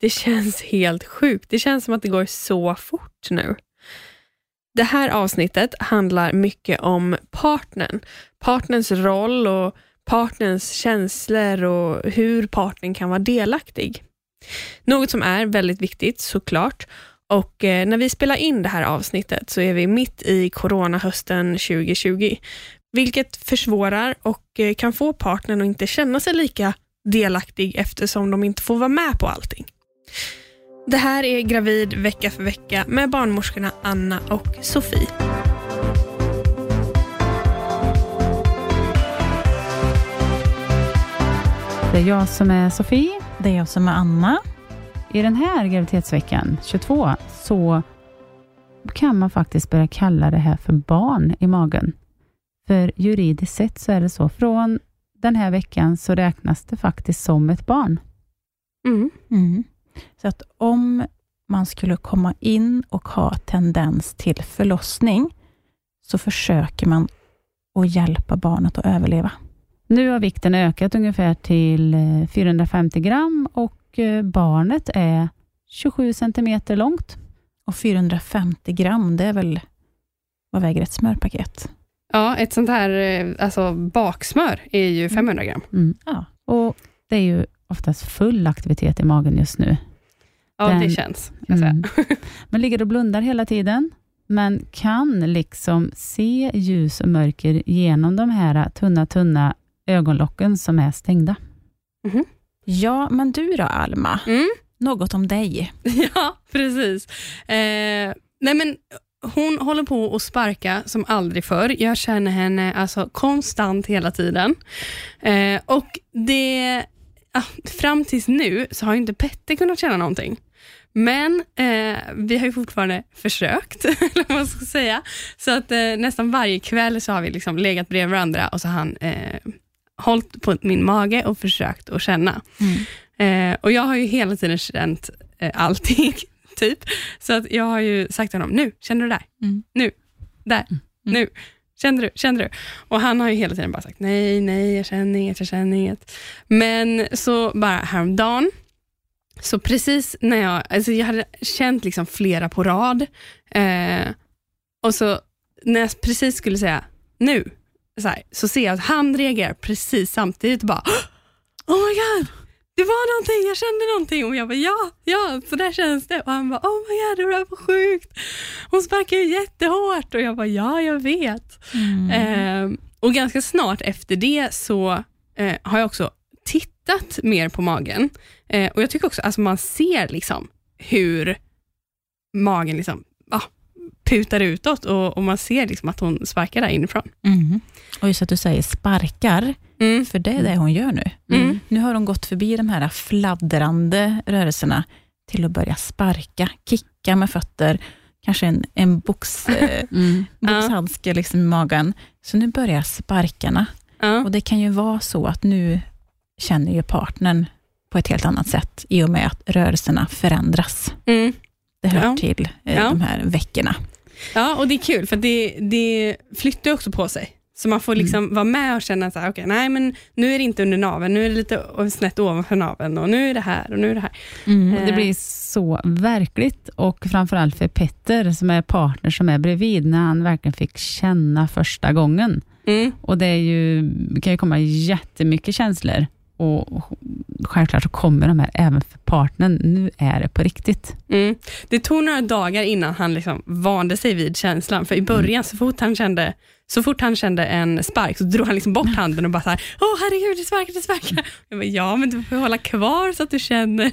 det känns helt sjukt. Det känns som att det går så fort nu. Det här avsnittet handlar mycket om partnern. Partnerns roll och partnerns känslor och hur partnern kan vara delaktig. Något som är väldigt viktigt såklart. Och eh, när vi spelar in det här avsnittet så är vi mitt i coronahösten 2020, vilket försvårar och eh, kan få partnern att inte känna sig lika delaktig eftersom de inte får vara med på allting. Det här är Gravid vecka för vecka med barnmorskorna Anna och Sofie. Det är jag som är Sofie. Det är jag som är Anna. I den här graviditetsveckan, 22, så kan man faktiskt börja kalla det här för barn i magen. För juridiskt sett så är det så. Från den här veckan så räknas det faktiskt som ett barn. Mm. Mm. Så att om man skulle komma in och ha tendens till förlossning, så försöker man att hjälpa barnet att överleva. Nu har vikten ökat ungefär till eh, 450 gram och eh, barnet är 27 centimeter långt. Och 450 gram, det är väl vad väger ett smörpaket? Ja, ett sånt här eh, alltså, baksmör är ju 500 gram. Mm. Ja. Och Det är ju oftast full aktivitet i magen just nu. Ja, Den- det känns. Mm. Man ligger och blundar hela tiden, men kan liksom se ljus och mörker genom de här tunna, tunna ögonlocken som är stängda. Ja, men du då Alma? Mm. Något om dig? Ja, precis. Eh, nej men, hon håller på att sparka som aldrig förr. Jag känner henne alltså konstant hela tiden. Eh, och det, ja, Fram tills nu så har inte Petter kunnat känna någonting. Men eh, vi har ju fortfarande försökt, eller vad man ska säga. Så att eh, nästan varje kväll så har vi liksom legat bredvid varandra och så har han eh, hållit på min mage och försökt att känna. Eh, och jag har ju hela tiden känt eh, allting, typ. Så att jag har ju sagt till honom, nu, känner du där? Mm. Nu, där, nu. Kände du? Kände du? Och han har ju hela tiden bara sagt, nej, nej, jag känner inget, jag känner inget. Men så bara häromdagen, så precis när jag, alltså jag hade känt liksom flera på rad, eh, och så när jag precis skulle säga nu, så, här, så ser jag att han reagerar precis samtidigt och bara, oh my god, det var någonting, jag kände någonting och jag bara ja, ja, så där känns det. Och han bara oh my god, det var sjukt. Hon sparkar ju jättehårt och jag bara ja, jag vet. Eh, och ganska snart efter det så eh, har jag också tittat mer på magen. Eh, och jag tycker också att alltså, man ser liksom hur magen liksom, ah, putar utåt och, och man ser liksom att hon sparkar där inifrån. Mm. Och just att du säger sparkar, Mm. för det är det hon gör nu. Mm. Nu har hon gått förbi de här fladdrande rörelserna till att börja sparka, kicka med fötter, kanske en, en box, eh, Mm. boxhandske liksom i magen. Så nu börjar sparkarna. Och Det kan ju vara så att nu känner ju partnern på ett helt annat sätt i och med att rörelserna förändras. Mm. Det hör Ja. till eh, Ja. de här veckorna. Ja, och det är kul för det, det flyttar också på sig. Så man får liksom vara med och känna så här, okej, nej men nu är det inte under naveln, nu är det lite snett ovanför naveln och nu är det här och nu är det här. Det Eh. blir så verkligt och framförallt för Petter som är partner som är bredvid när han verkligen fick känna första gången. Mm. Och det, är ju, det kan ju komma jättemycket känslor. Och självklart så kommer de här även för partnern. Nu är det på riktigt. Mm. Det tog några dagar innan han liksom vande sig vid känslan, för i början så fort han kände så fort han kände en spark så drog han liksom bort handen och bara så här, åh herregud det sparkar, det sparkar. Jag bara, ja men du får hålla kvar så att du känner.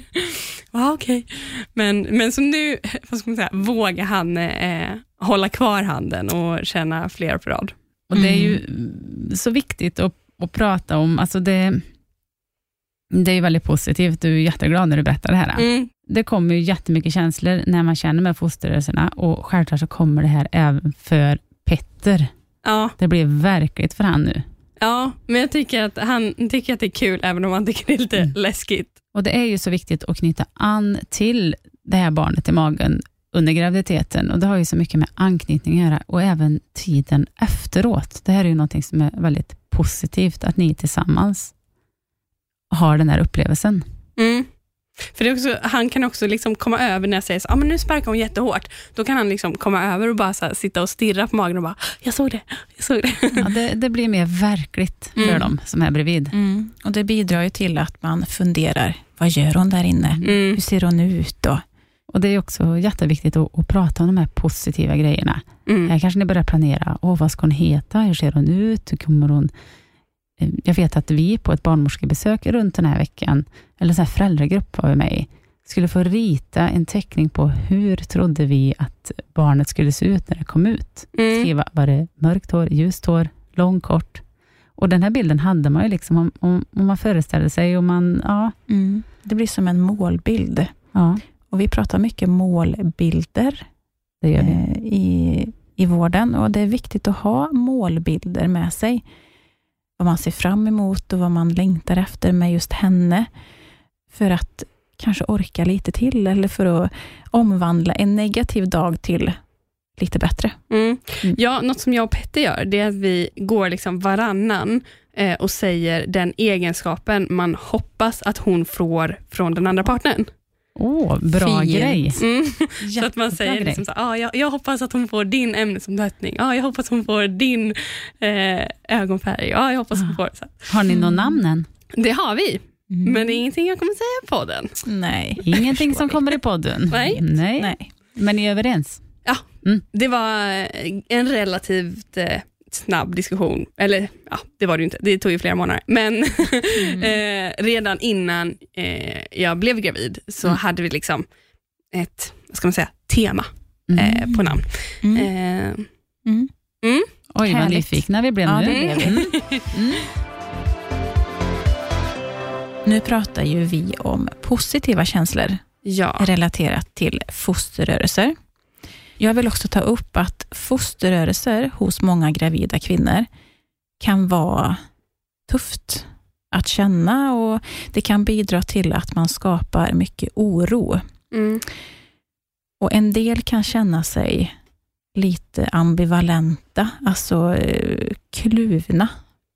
Ja, okej. Okay. Men, men så nu, vad ska man säga, vågar han eh, hålla kvar handen och känna fler på rad. Och Det är ju mm. så viktigt att, att prata om, alltså det, det är väldigt positivt, du är jätteglad när du berättar det här. Mm. Det kommer ju jättemycket känslor när man känner med fosterrörelserna och självklart så kommer det här även för Petter. Ja. Det blir verkligt för han nu. Ja, men jag tycker att han tycker att det är kul, även om han tycker det är lite mm. läskigt. Och Det är ju så viktigt att knyta an till det här barnet i magen under graviditeten. Och Det har ju så mycket med anknytning att göra och även tiden efteråt. Det här är ju något som är väldigt positivt, att ni tillsammans har den här upplevelsen. Mm. För det också, Han kan också liksom komma över när jag säger så, ah, men nu sparkar hon jättehårt. Då kan han liksom komma över och bara så sitta och stirra på magen och bara, jag såg det, jag såg det. Ja, det, det blir mer verkligt för mm. dem som är bredvid. Mm. Och Det bidrar ju till att man funderar, vad gör hon där inne? Mm. Hur ser hon ut? Då? Och Det är också jätteviktigt att, att prata om de här positiva grejerna. Mm. Här kanske ni börjar planera, oh, vad ska hon heta? Hur ser hon ut? Hur kommer hon jag vet att vi på ett barnmorskebesök runt den här veckan, eller en föräldragrupp var vi med i, skulle få rita en teckning på hur trodde vi att barnet skulle se ut när det kom ut. Mm. Skriva, var det mörkt hår, ljust hår, lång, kort? Och den här bilden hade man ju liksom om, om, om man föreställde sig och man, ja. Mm. Det blir som en målbild. Ja. Och vi pratar mycket målbilder. Eh, i, i vården och det är viktigt att ha målbilder med sig vad man ser fram emot och vad man längtar efter med just henne, för att kanske orka lite till, eller för att omvandla en negativ dag till lite bättre. Mm. Mm. Ja, något som jag och Petter gör, det är att vi går liksom varannan eh, och säger den egenskapen man hoppas att hon får från den andra partnern. Åh, oh, bra Fint. grej. Mm. så att man säger liksom så, ah, jag, jag, hoppas att hon får din ämnesomsättning. Ah, jag hoppas hon får din eh, ögonfärg. Ah, jag hoppas ah. hon får, så. Har ni någon namn än? Det har vi. Mm. Men det är ingenting jag kommer säga i podden. Nej. Ingenting som kommer i podden? Nej. Nej. Nej. Men ni är överens? Ja, mm. det var en relativt eh, snabb diskussion. Eller ja, det var det ju inte, det tog ju flera månader. Men mm. eh, redan innan eh, jag blev gravid så mm. hade vi liksom ett, vad ska man säga, tema eh, mm. på namn. Mm. Eh, mm. Oj, vad nyfikna vi blev ja, nu. Blev vi. Nu pratar ju vi om positiva känslor ja. relaterat till fosterrörelser. Jag vill också ta upp att fosterrörelser hos många gravida kvinnor kan vara tufft att känna och det kan bidra till att man skapar mycket oro. Mm. Och En del kan känna sig lite ambivalenta, alltså eh, kluvna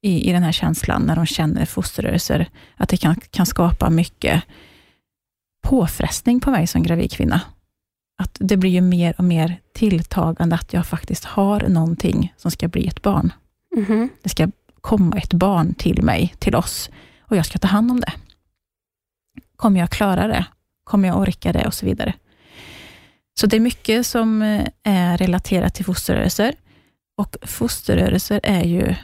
i, i den här känslan när de känner fosterrörelser. Att det kan, kan skapa mycket påfrestning på mig som gravid kvinna att det blir ju mer och mer tilltagande att jag faktiskt har någonting som ska bli ett barn. Mm. Det ska komma ett barn till mig, till oss, och jag ska ta hand om det. Kommer jag klara det? Kommer jag orka det? Och så vidare. Så det är mycket som eh, är relaterat till fosterrörelser. Och fosterrörelser är ju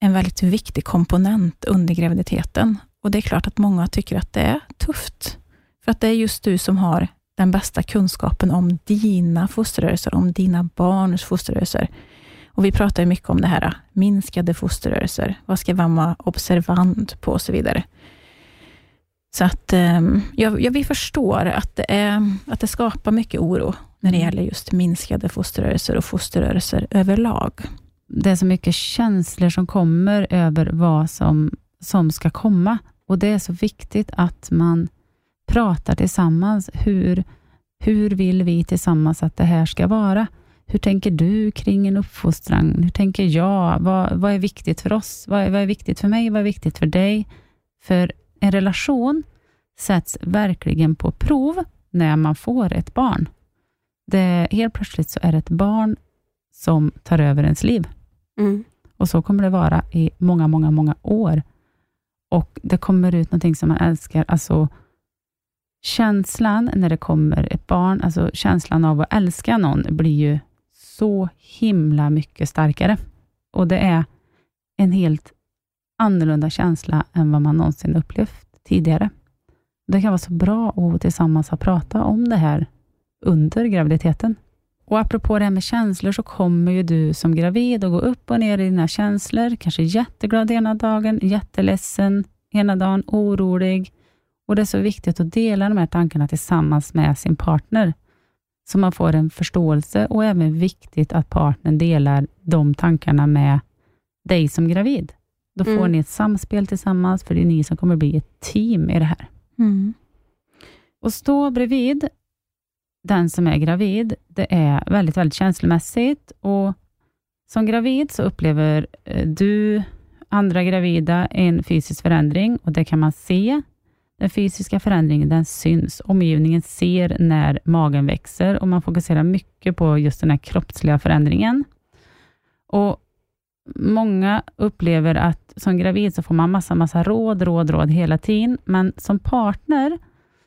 en väldigt viktig komponent under graviditeten. Och Det är klart att många tycker att det är tufft. För att det är just du som har den bästa kunskapen om dina fosterrörelser, om dina barns fosterrörelser. Och vi pratar mycket om det här, minskade fosterrörelser. Vad ska man vara observant på och så vidare. Så att ehm, ja, vi förstår att det, är, att det skapar mycket oro när det mm. gäller just minskade fosterrörelser och fosterrörelser överlag. Det är så mycket känslor som kommer över vad som, som ska komma och det är så viktigt att man pratar tillsammans. Hur, hur vill vi tillsammans att det här ska vara? Hur tänker du kring en uppfostran? Hur tänker jag? Vad, vad är viktigt för oss? Vad är, vad är viktigt för mig? Vad är viktigt för dig? För en relation sätts verkligen på prov när man får ett barn. Det, helt plötsligt så är det ett barn som tar över ens liv. Mm. Och så kommer det vara i många, många, många år. Och det kommer ut någonting som man älskar. Alltså känslan när det kommer ett barn, alltså känslan av att älska någon blir ju så himla mycket starkare. Och det är en helt annorlunda känsla än vad man någonsin upplevt tidigare. Det kan vara så bra att tillsammans ha prata om det här under graviditeten. Och apropå det här med känslor, så kommer ju du som gravid att gå upp och ner i dina känslor. Kanske jätteglad ena dagen, jätteledsen ena dagen, orolig. Och Det är så viktigt att dela de här tankarna tillsammans med sin partner, så man får en förståelse och även viktigt att partnern delar de tankarna med dig som gravid. Då får Mm. ni ett samspel tillsammans, för det är ni som kommer bli ett team i det här. Mm. Och stå bredvid den som är gravid, det är väldigt, väldigt känslomässigt. Och som gravid så upplever eh, du, andra gravida, en fysisk förändring och det kan man se. Den fysiska förändringen den syns. Omgivningen ser när magen växer och man fokuserar mycket på just den här kroppsliga förändringen. Och Många upplever att som gravid så får man massa, massa råd, råd, råd hela tiden, men som partner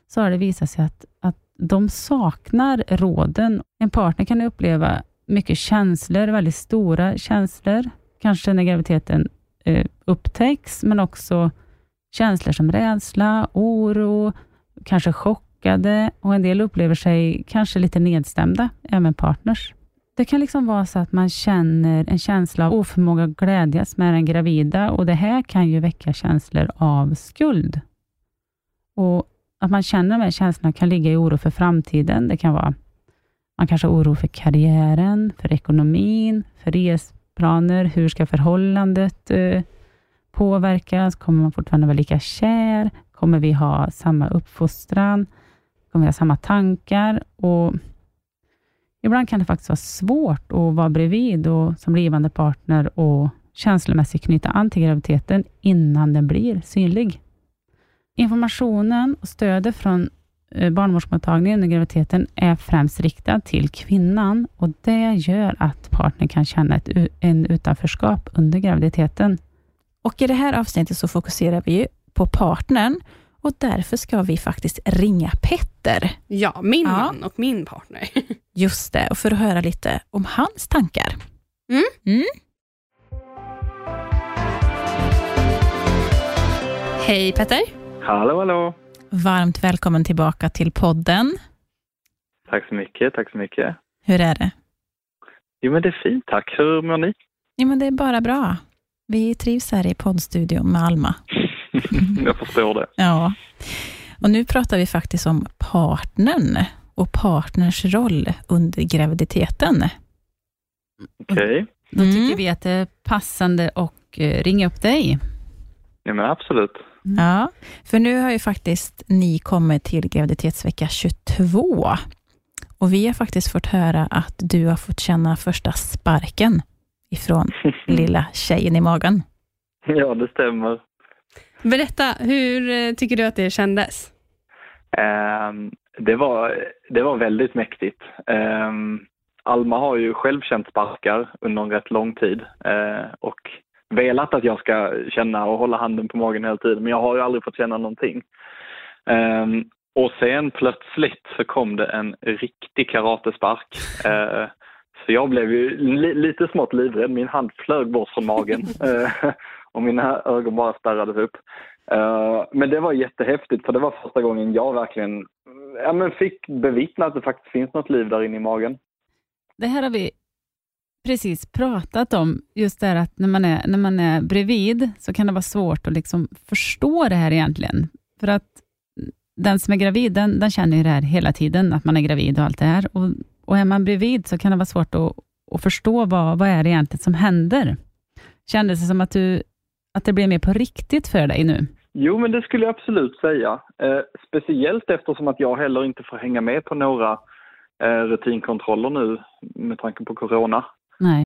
så har det visat sig att, att de saknar råden. En partner kan uppleva mycket känslor, väldigt stora känslor, kanske när graviditeten eh, upptäcks, men också känslor som rädsla, oro, kanske chockade och en del upplever sig kanske lite nedstämda, även partners. Det kan liksom vara så att man känner en känsla av oförmåga att glädjas med den gravida och det här kan ju väcka känslor av skuld. Och Att man känner de här känslorna kan ligga i oro för framtiden. Det kan vara man kanske har oro för karriären, för ekonomin, för resplaner. Hur ska förhållandet eh, påverkas? Kommer man fortfarande vara lika kär? Kommer vi ha samma uppfostran? Kommer vi ha samma tankar? Och Ibland kan det faktiskt vara svårt att vara bredvid och som blivande partner och känslomässigt knyta an till graviditeten innan den blir synlig. Informationen och stödet från eh, barnmorskemottagningen under graviditeten är främst riktad till kvinnan och det gör att partnern kan känna ett, en utanförskap under graviditeten. Och I det här avsnittet så fokuserar vi ju på partnern och därför ska vi faktiskt ringa Petter. Ja, min Ja. man och min partner. Just det, och för att höra lite om hans tankar. Mm. Mm. Hej Petter. Hallå, hallå. Varmt välkommen tillbaka till podden. Tack så mycket, tack så mycket. Hur är det? Jo, men det är fint, tack. Hur mår ni? Jo, men det är bara bra. Vi trivs här i poddstudion med Alma. Jag förstår det. Ja. Och nu pratar vi faktiskt om partnern och partners roll under graviditeten. Okej. Då Mm. tycker vi att det är passande att eh, ringa upp dig. Ja, men absolut. Ja, för nu har ju faktiskt ni kommit till graviditetsvecka 22. Och vi har faktiskt fått höra att du har fått känna första sparken ifrån lilla tjejen i magen. Ja, det stämmer. Berätta, hur eh, tycker du att det kändes? Ehm, det, var, det var väldigt mäktigt. Ehm, Alma har ju själv känt sparkar under en rätt lång tid eh, och velat att jag ska känna och hålla handen på magen hela tiden, men jag har ju aldrig fått känna någonting. Ehm, och sen plötsligt så kom det en riktig karatespark. Eh, så jag blev ju li- lite smått livrädd. Min hand flög bort från magen eh, och mina ögon bara spärrades upp. Eh, men det var jättehäftigt för det var första gången jag verkligen ja, men fick bevittna att det faktiskt finns något liv där inne i magen. Det här har vi precis pratat om, just det här att när man, är, när man är bredvid så kan det vara svårt att liksom förstå det här egentligen. För att den som är gravid, den, den känner ju det här hela tiden, att man är gravid och allt det här. Och, och är man bredvid så kan det vara svårt att, att förstå vad, vad är det egentligen som händer. Kändes det som att, du, att det blev mer på riktigt för dig nu? Jo, men det skulle jag absolut säga. Eh, speciellt eftersom att jag heller inte får hänga med på några eh, rutinkontroller nu med tanke på corona. Nej.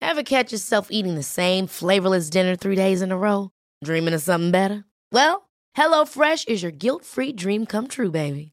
Ever catch yourself eating the same flavorless dinner three days in a row? Dreaming of something better? Well, HelloFresh is your guilt-free dream come true, baby.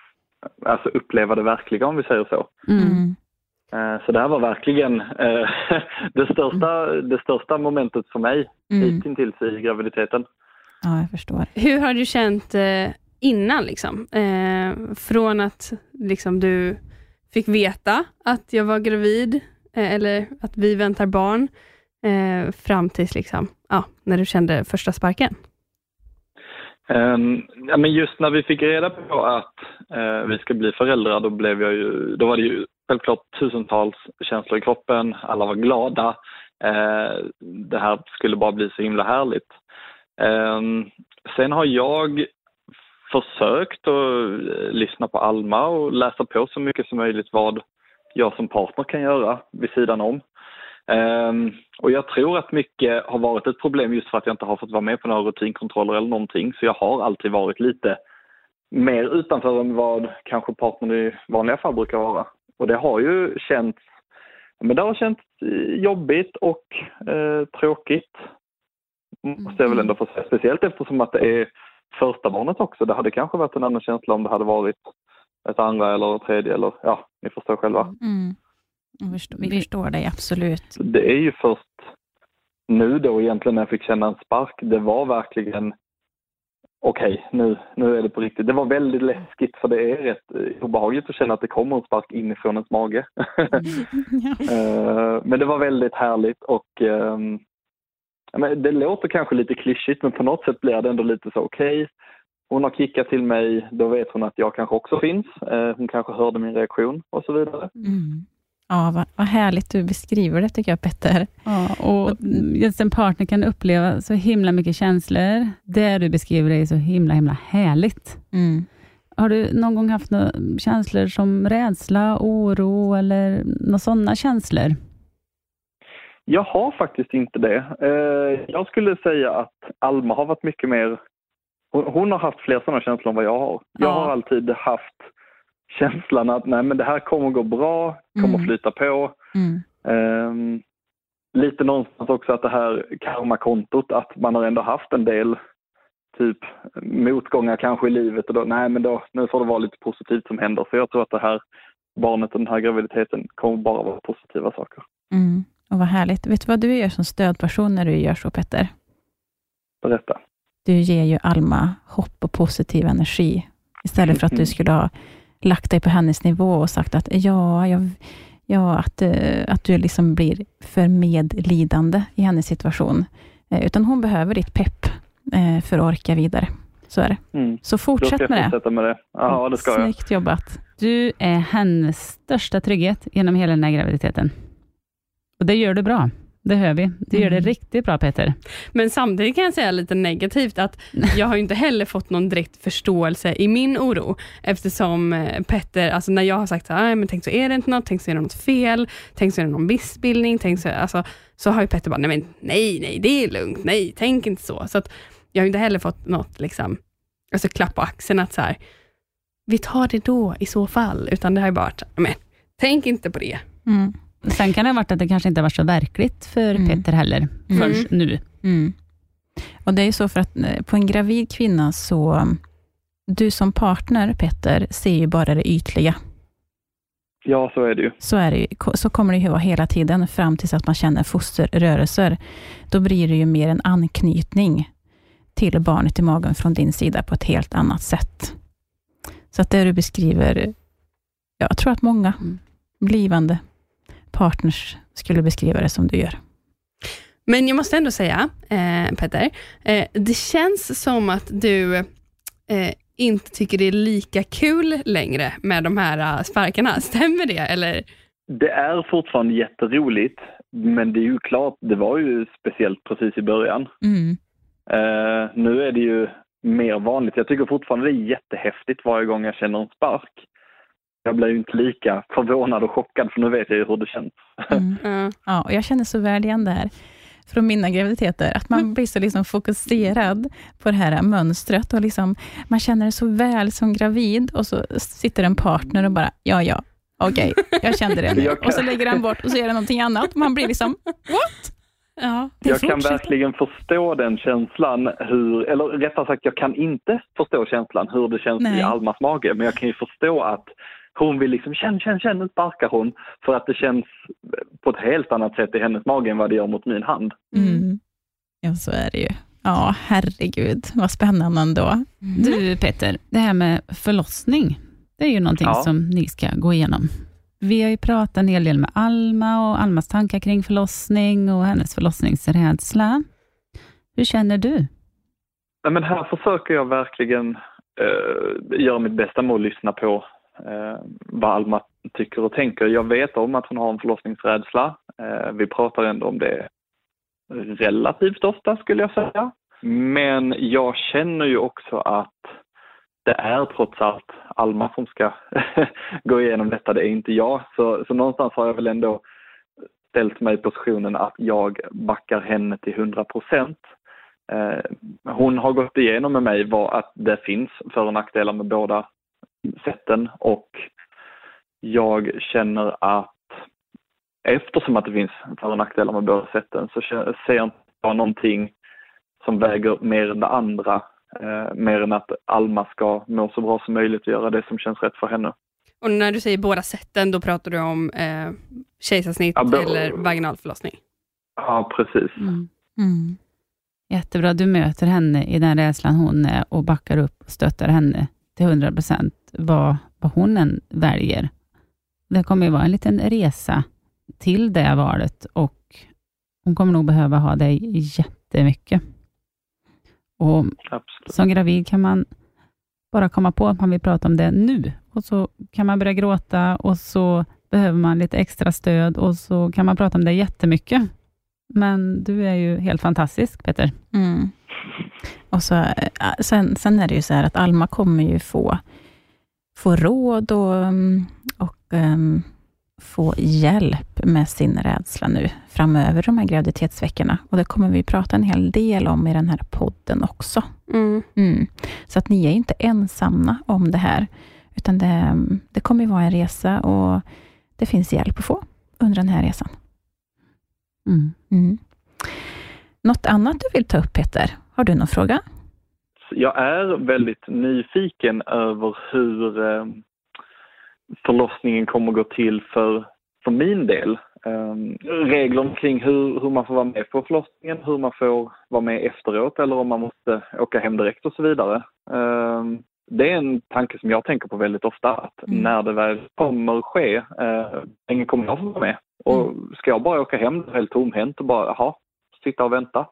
alltså uppleva det verkliga om vi säger så. Mm. Eh, Så det här var verkligen eh, det, största, det största momentet för mig Mm. hittills i graviditeten. Ja, jag förstår. Hur har du känt eh, innan? Liksom? Från att liksom, du fick veta att jag var gravid, eller att vi väntar barn, fram tills liksom, ja, när du kände första sparken? Um, ja, men just när vi fick reda på att uh, vi ska bli föräldrar, då, blev jag ju, då var det ju självklart tusentals känslor i kroppen. Alla var glada. Uh, det här skulle bara bli så himla härligt. Um, sen har jag försökt att eh, lyssna på Alma och läsa på så mycket som möjligt vad jag som partner kan göra vid sidan om. Ehm, och jag tror att mycket har varit ett problem just för att jag inte har fått vara med på några rutinkontroller eller någonting. Så jag har alltid varit lite mer utanför än vad kanske partnern i vanliga fall brukar vara. Och det har ju känts, men det har känts eh, jobbigt och eh, tråkigt. Måste jag väl ändå få säga. Speciellt eftersom att det är första barnet också. Det hade kanske varit en annan känsla om det hade varit ett andra eller ett tredje eller ja, ni förstår själva. Mm. Jag förstår, vi förstår dig absolut. Det är ju först nu då egentligen när jag fick känna en spark. Det var verkligen okej, nu, nu är det på riktigt. Det var väldigt läskigt för det är rätt eh, obehagligt att känna att det kommer en spark inifrån ens mage. Ja. Eh, men det var väldigt härligt och ehm, det låter kanske lite klyschigt men på något sätt blir det ändå lite så okej. hon har kickat till mig, då vet hon att jag kanske också finns. Eh, hon kanske hörde min reaktion och så vidare. Mm. Ja, vad, vad härligt du beskriver det tycker jag Petter. Ja, och just en partner kan uppleva så himla mycket känslor. Det du beskriver är så himla, himla härligt. Mm. Har du någon gång haft några känslor som rädsla, oro eller några sådana känslor? Jag har faktiskt inte det. Eh, jag skulle säga att Alma har varit mycket mer... Hon, hon har haft fler sådana känslor än vad jag har. Jag Ja. har alltid haft känslan att nej, men det här kommer gå bra, kommer Mm. flyta på. Mm. Ehm, lite någonstans också att det här karmakontot, att man har ändå haft en del typ motgångar kanske i livet och då, nej men då, nu får det vara lite positivt som händer. Så jag tror att det här barnet och den här graviditeten kommer bara vara positiva saker. Mm. Och vad härligt. Vet du vad du gör som stödperson när du gör så Petter? Berätta. Du ger ju Alma hopp och positiv energi. Istället för att du skulle ha lagt dig på hennes nivå och sagt att ja, jag, ja att, eh, att du liksom blir för medlidande i hennes situation. Eh, Utan hon behöver ditt pepp eh, för att orka vidare. Så är det. Mm. Så fortsätt jag med det. fortsätta med det. Ja, det ska jag. Snyggt jobbat. Du är hennes största trygghet genom hela den här graviditeten. Och det gör du bra. Det hör vi. Du gör det Mm. riktigt bra Peter. Men samtidigt kan jag säga lite negativt att jag har ju inte heller fått någon direkt förståelse i min oro eftersom eh, Petter, alltså när jag har sagt så här, "Nej, men tänk så är det inte något, tänk så är det något fel, tänk så är det någon missbildning, tänk så, alltså, så har ju Petter bara, nej men nej, nej, det är lugnt, nej, tänk inte så. Så att jag har inte heller fått något liksom, alltså klapp på axeln att så här, vi tar det då i så fall, utan det har ju bara varit, men tänk inte på det. Mm. Sen kan det ha varit att det kanske inte har varit så verkligt för Mm. Peter heller, förrän Mm. nu. Mm. Och Det är ju så för att eh, på en gravid kvinna så, du som partner Petter, ser ju bara det ytliga. Ja, så är det ju. Så, är det ju, så kommer det ju vara hela tiden, fram tills att man känner fosterrörelser. Då blir det ju mer en anknytning till barnet i magen från din sida på ett helt annat sätt. Så att det du beskriver, jag tror att många Mm. blivande partners skulle beskriva det som du gör. Men jag måste ändå säga, eh, Petter, eh, det känns som att du eh, inte tycker det är lika kul längre med de här uh, sparkarna. Stämmer det? Eller? Det är fortfarande jätteroligt, men det är ju klart, det var ju speciellt precis i början. Mm. Eh, nu är det ju mer vanligt. Jag tycker fortfarande det är jättehäftigt varje gång jag känner en spark. Jag blir ju inte lika förvånad och chockad, för nu vet jag ju hur det känns. Mm. Ja. Ja, och jag känner så väl igen det här från mina graviditeter, att man blir så liksom fokuserad på det här mönstret och liksom, man känner det så väl som gravid och så sitter en partner och bara, ja, ja, okej, jag kände det nu. Och så lägger han bort och så är det någonting annat. Man blir liksom, what? Ja. Det Jag kan verkligen förstå den känslan, hur, eller rättare sagt, jag kan inte förstå känslan hur det känns Nej. i Almas mage, men jag kan ju förstå att hon vill liksom, känn, känn, känn, nu sparkar hon, för att det känns på ett helt annat sätt i hennes mage än vad det gör mot min hand. Mm. Ja, så är det ju. Ja, herregud, vad spännande ändå. Du Peter, det här med förlossning, det är ju någonting Ja. som ni ska gå igenom. Vi har ju pratat en hel del med Alma och Almas tankar kring förlossning och hennes förlossningsrädsla. Hur känner du? Nej, men här försöker jag verkligen eh, göra mitt bästa med att lyssna på Eh, vad Alma tycker och tänker. Jag vet om att hon har en förlossningsrädsla. Eh, vi pratar ändå om det relativt ofta skulle jag säga. Men jag känner ju också att det är trots allt Alma som ska gå igenom detta, det är inte jag. Så, så någonstans har jag väl ändå ställt mig i positionen att jag backar henne till 100 procent. Eh, hon har gått igenom med mig vad att det finns för och nackdelar med båda sätten och jag känner att eftersom att det finns för och nackdelar med båda sätten så ser jag inte någonting som väger mer än det andra. Eh, mer än att Alma ska må så bra som möjligt och göra det som känns rätt för henne. Och när du säger båda sätten, då pratar du om eh, kejsarsnitt Ja, eller vaginal förlossning? Ja, precis. Mm. Jättebra, du möter henne i den rädslan hon är och backar upp och stöttar henne till 100 procent vad, vad hon än väljer. Det kommer ju vara en liten resa till det valet och hon kommer nog behöva ha dig jättemycket. Och Absolut. som gravid kan man bara komma på att man vill prata om det nu och så kan man börja gråta och så behöver man lite extra stöd och så kan man prata om det jättemycket. Men du är ju helt fantastisk, Peter. Mm. Och så, äh, sen, sen är det ju så här att Alma kommer ju få, få råd och, mm, och ehm, få hjälp med sin rädsla nu framöver, de här graviditetsveckorna. Och det kommer vi prata en hel del om i den här podden också. Mm. Mm. Så att ni är inte ensamma om det här, utan det, det kommer vara en resa och det finns hjälp att få under den här resan. Mm. Mm. Något annat du vill ta upp, Peter? Har du någon fråga? Jag är väldigt nyfiken över hur eh, förlossningen kommer gå till för, för min del. Eh, reglerna kring hur, hur man får vara med på förlossningen, hur man får vara med efteråt eller om man måste åka hem direkt och så vidare. Eh, det är en tanke som jag tänker på väldigt ofta, att Mm. när det väl kommer ske, eh, ingen kommer jag få vara med. Och ska jag bara åka hem helt tomhänt och bara, jaha, sitta och vänta?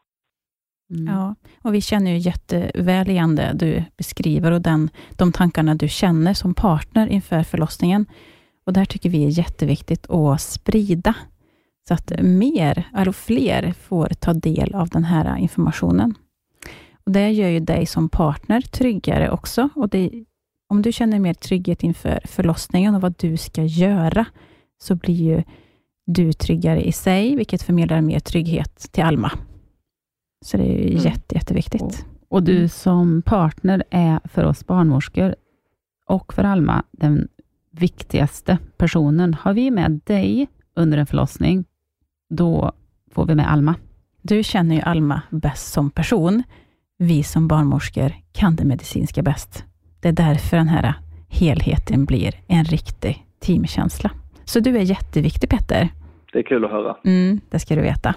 Mm. Ja, och vi känner ju jätteväl igen det du beskriver och den, de tankarna du känner som partner inför förlossningen. Och där tycker vi är jätteviktigt att sprida, så att mer, eller fler får ta del av den här informationen. Och Det gör ju dig som partner tryggare också. Och det, om du känner mer trygghet inför förlossningen och vad du ska göra, så blir ju du tryggare i sig, vilket förmedlar mer trygghet till Alma. Så det är ju Mm. jätte, jätteviktigt. Och du Mm. som partner är för oss barnmorskor och för Alma den viktigaste personen. Har vi med dig under en förlossning, då får vi med Alma. Du känner ju Alma bäst som person. Vi som barnmorskor kan det medicinska bäst. Det är därför den här helheten blir en riktig teamkänsla. Så du är jätteviktig Petter. Det är kul att höra. Mm, det ska du veta.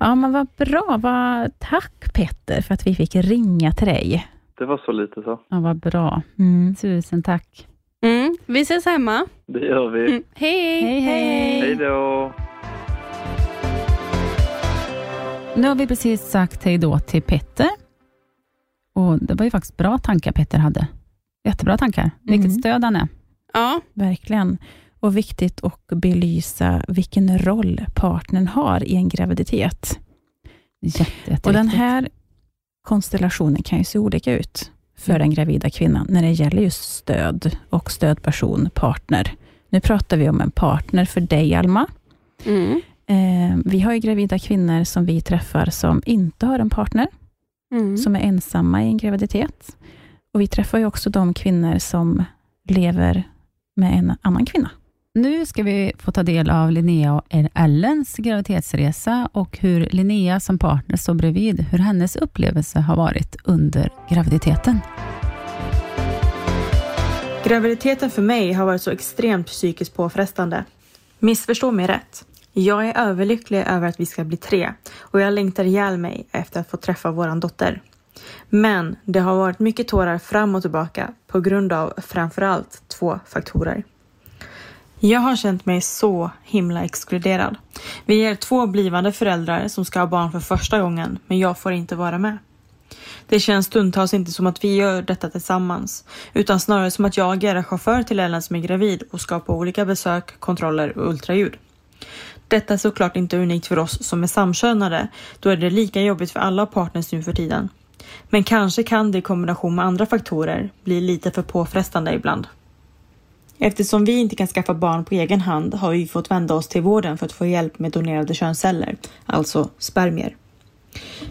Ja, men vad bra. Vad, tack Petter för att vi fick ringa till dig. Det var så lite så. Ja, vad bra. Mm. Tusen tack. Mm. Vi ses hemma. Det gör vi. Mm. Hej! Hej, hej. Hej då. Nu har vi precis sagt hej då till Petter. Och Det var ju faktiskt bra tankar Petter hade. Jättebra tankar. Vilket Mm. stöd han är. Ja, Verkligen. Och viktigt att belysa vilken roll partnern har i en graviditet. Jätte. Och den här konstellationen kan ju se olika ut för den gravida kvinnan, när det gäller just stöd och stödperson, partner. Nu pratar vi om en partner för dig, Alma. mm. Eh, vi har ju gravida kvinnor som vi träffar som inte har en partner, Mm. som är ensamma i en graviditet. Och Vi träffar ju också de kvinnor som lever med en annan kvinna. Nu ska vi få ta del av Linnea och Ellens graviditetsresa och hur Linnea som partner står bredvid, hur hennes upplevelse har varit under graviditeten. Graviditeten för mig har varit så extremt psykiskt påfrestande. Missförstå mig rätt. Jag är överlycklig över att vi ska bli tre och jag längtar ihjäl mig efter att få träffa våran dotter. Men det har varit mycket tårar fram och tillbaka på grund av framförallt två faktorer. Jag har känt mig så himla exkluderad. Vi är två blivande föräldrar som ska ha barn för första gången, men jag får inte vara med. Det känns stundtals inte som att vi gör detta tillsammans, utan snarare som att jag är chaufför till Ellen som är gravid och ska på olika besök, kontroller och ultraljud. Detta är såklart inte unikt för oss som är samkönade, då är det lika jobbigt för alla partners nu för tiden. Men kanske kan det i kombination med andra faktorer bli lite för påfrestande ibland. Eftersom vi inte kan skaffa barn på egen hand har vi fått vända oss till vården för att få hjälp med donerade könsceller, alltså spermier.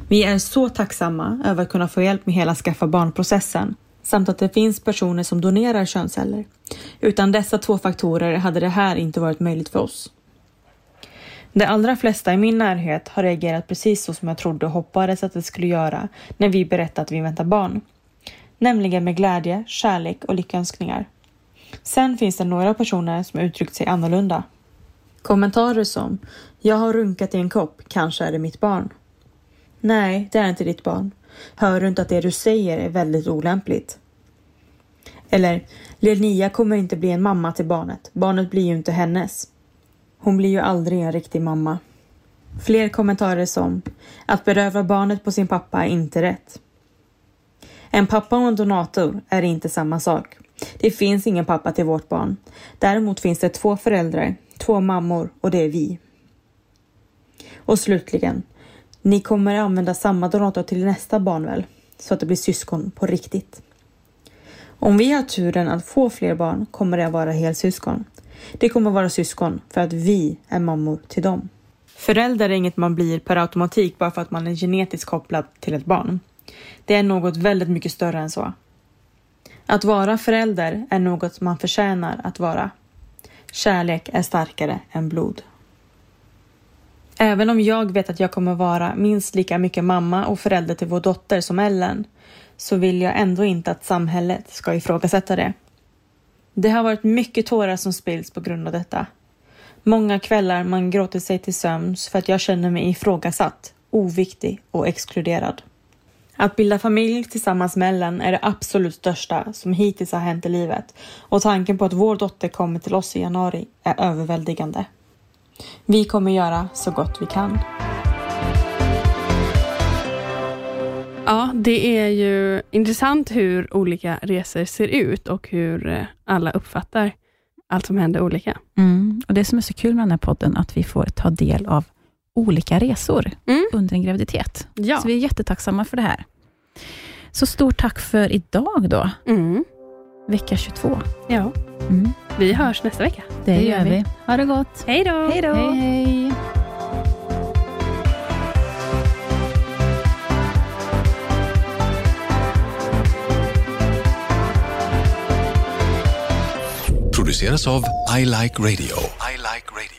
Vi är så tacksamma över att kunna få hjälp med hela skaffa barnprocessen samt att det finns personer som donerar könsceller. Utan dessa två faktorer hade det här inte varit möjligt för oss. De allra flesta i min närhet har reagerat precis så som jag trodde och hoppades att det skulle göra när vi berättade att vi väntar barn. Nämligen med glädje, kärlek och lyckönskningar. Sen finns det några personer som uttryckt sig annorlunda. Kommentarer som “Jag har runkat i en kopp, kanske är det mitt barn”. Nej, det är inte ditt barn. Hör du inte att det du säger är väldigt olämpligt? Eller, Linnea kommer inte bli en mamma till barnet. Barnet blir ju inte hennes. Hon blir ju aldrig en riktig mamma. Fler kommentarer som, att beröva barnet på sin pappa är inte rätt. En pappa och en donator är inte samma sak. Det finns ingen pappa till vårt barn. Däremot finns det två föräldrar, två mammor och det är vi. Och slutligen, ni kommer använda samma donator till nästa barn väl? Så att det blir syskon på riktigt. Om vi har turen att få fler barn kommer det att vara helsyskon. Det kommer vara syskon för att vi är mammor till dem. Förälder är inget man blir per automatik bara för att man är genetiskt kopplad till ett barn. Det är något väldigt mycket större än så. Att vara förälder är något man förtjänar att vara. Kärlek är starkare än blod. Även om jag vet att jag kommer vara minst lika mycket mamma och förälder till vår dotter som Ellen, så vill jag ändå inte att samhället ska ifrågasätta det. Det har varit mycket tårar som spills på grund av detta. Många kvällar man gråter sig till sömns för att jag känner mig ifrågasatt, oviktig och exkluderad. Att bilda familj tillsammans med Ellen är det absolut största som hittills har hänt i livet och tanken på att vår dotter kommer till oss i januari är överväldigande. Vi kommer göra så gott vi kan. Ja, det är ju intressant hur olika resor ser ut och hur eh, alla uppfattar allt som händer olika. Mm. Och Det som är så kul med den här podden, att vi får ta del av olika resor Mm. under en graviditet. Ja. Så vi är jättetacksamma för det här. Så stort tack för idag då, Mm. vecka 22. ja. Mm. Vi hörs nästa vecka. Det, gör vi. Ha det gott. Hej då! Hej då! Hej, hej. produceras av I Like Radio. I like radio.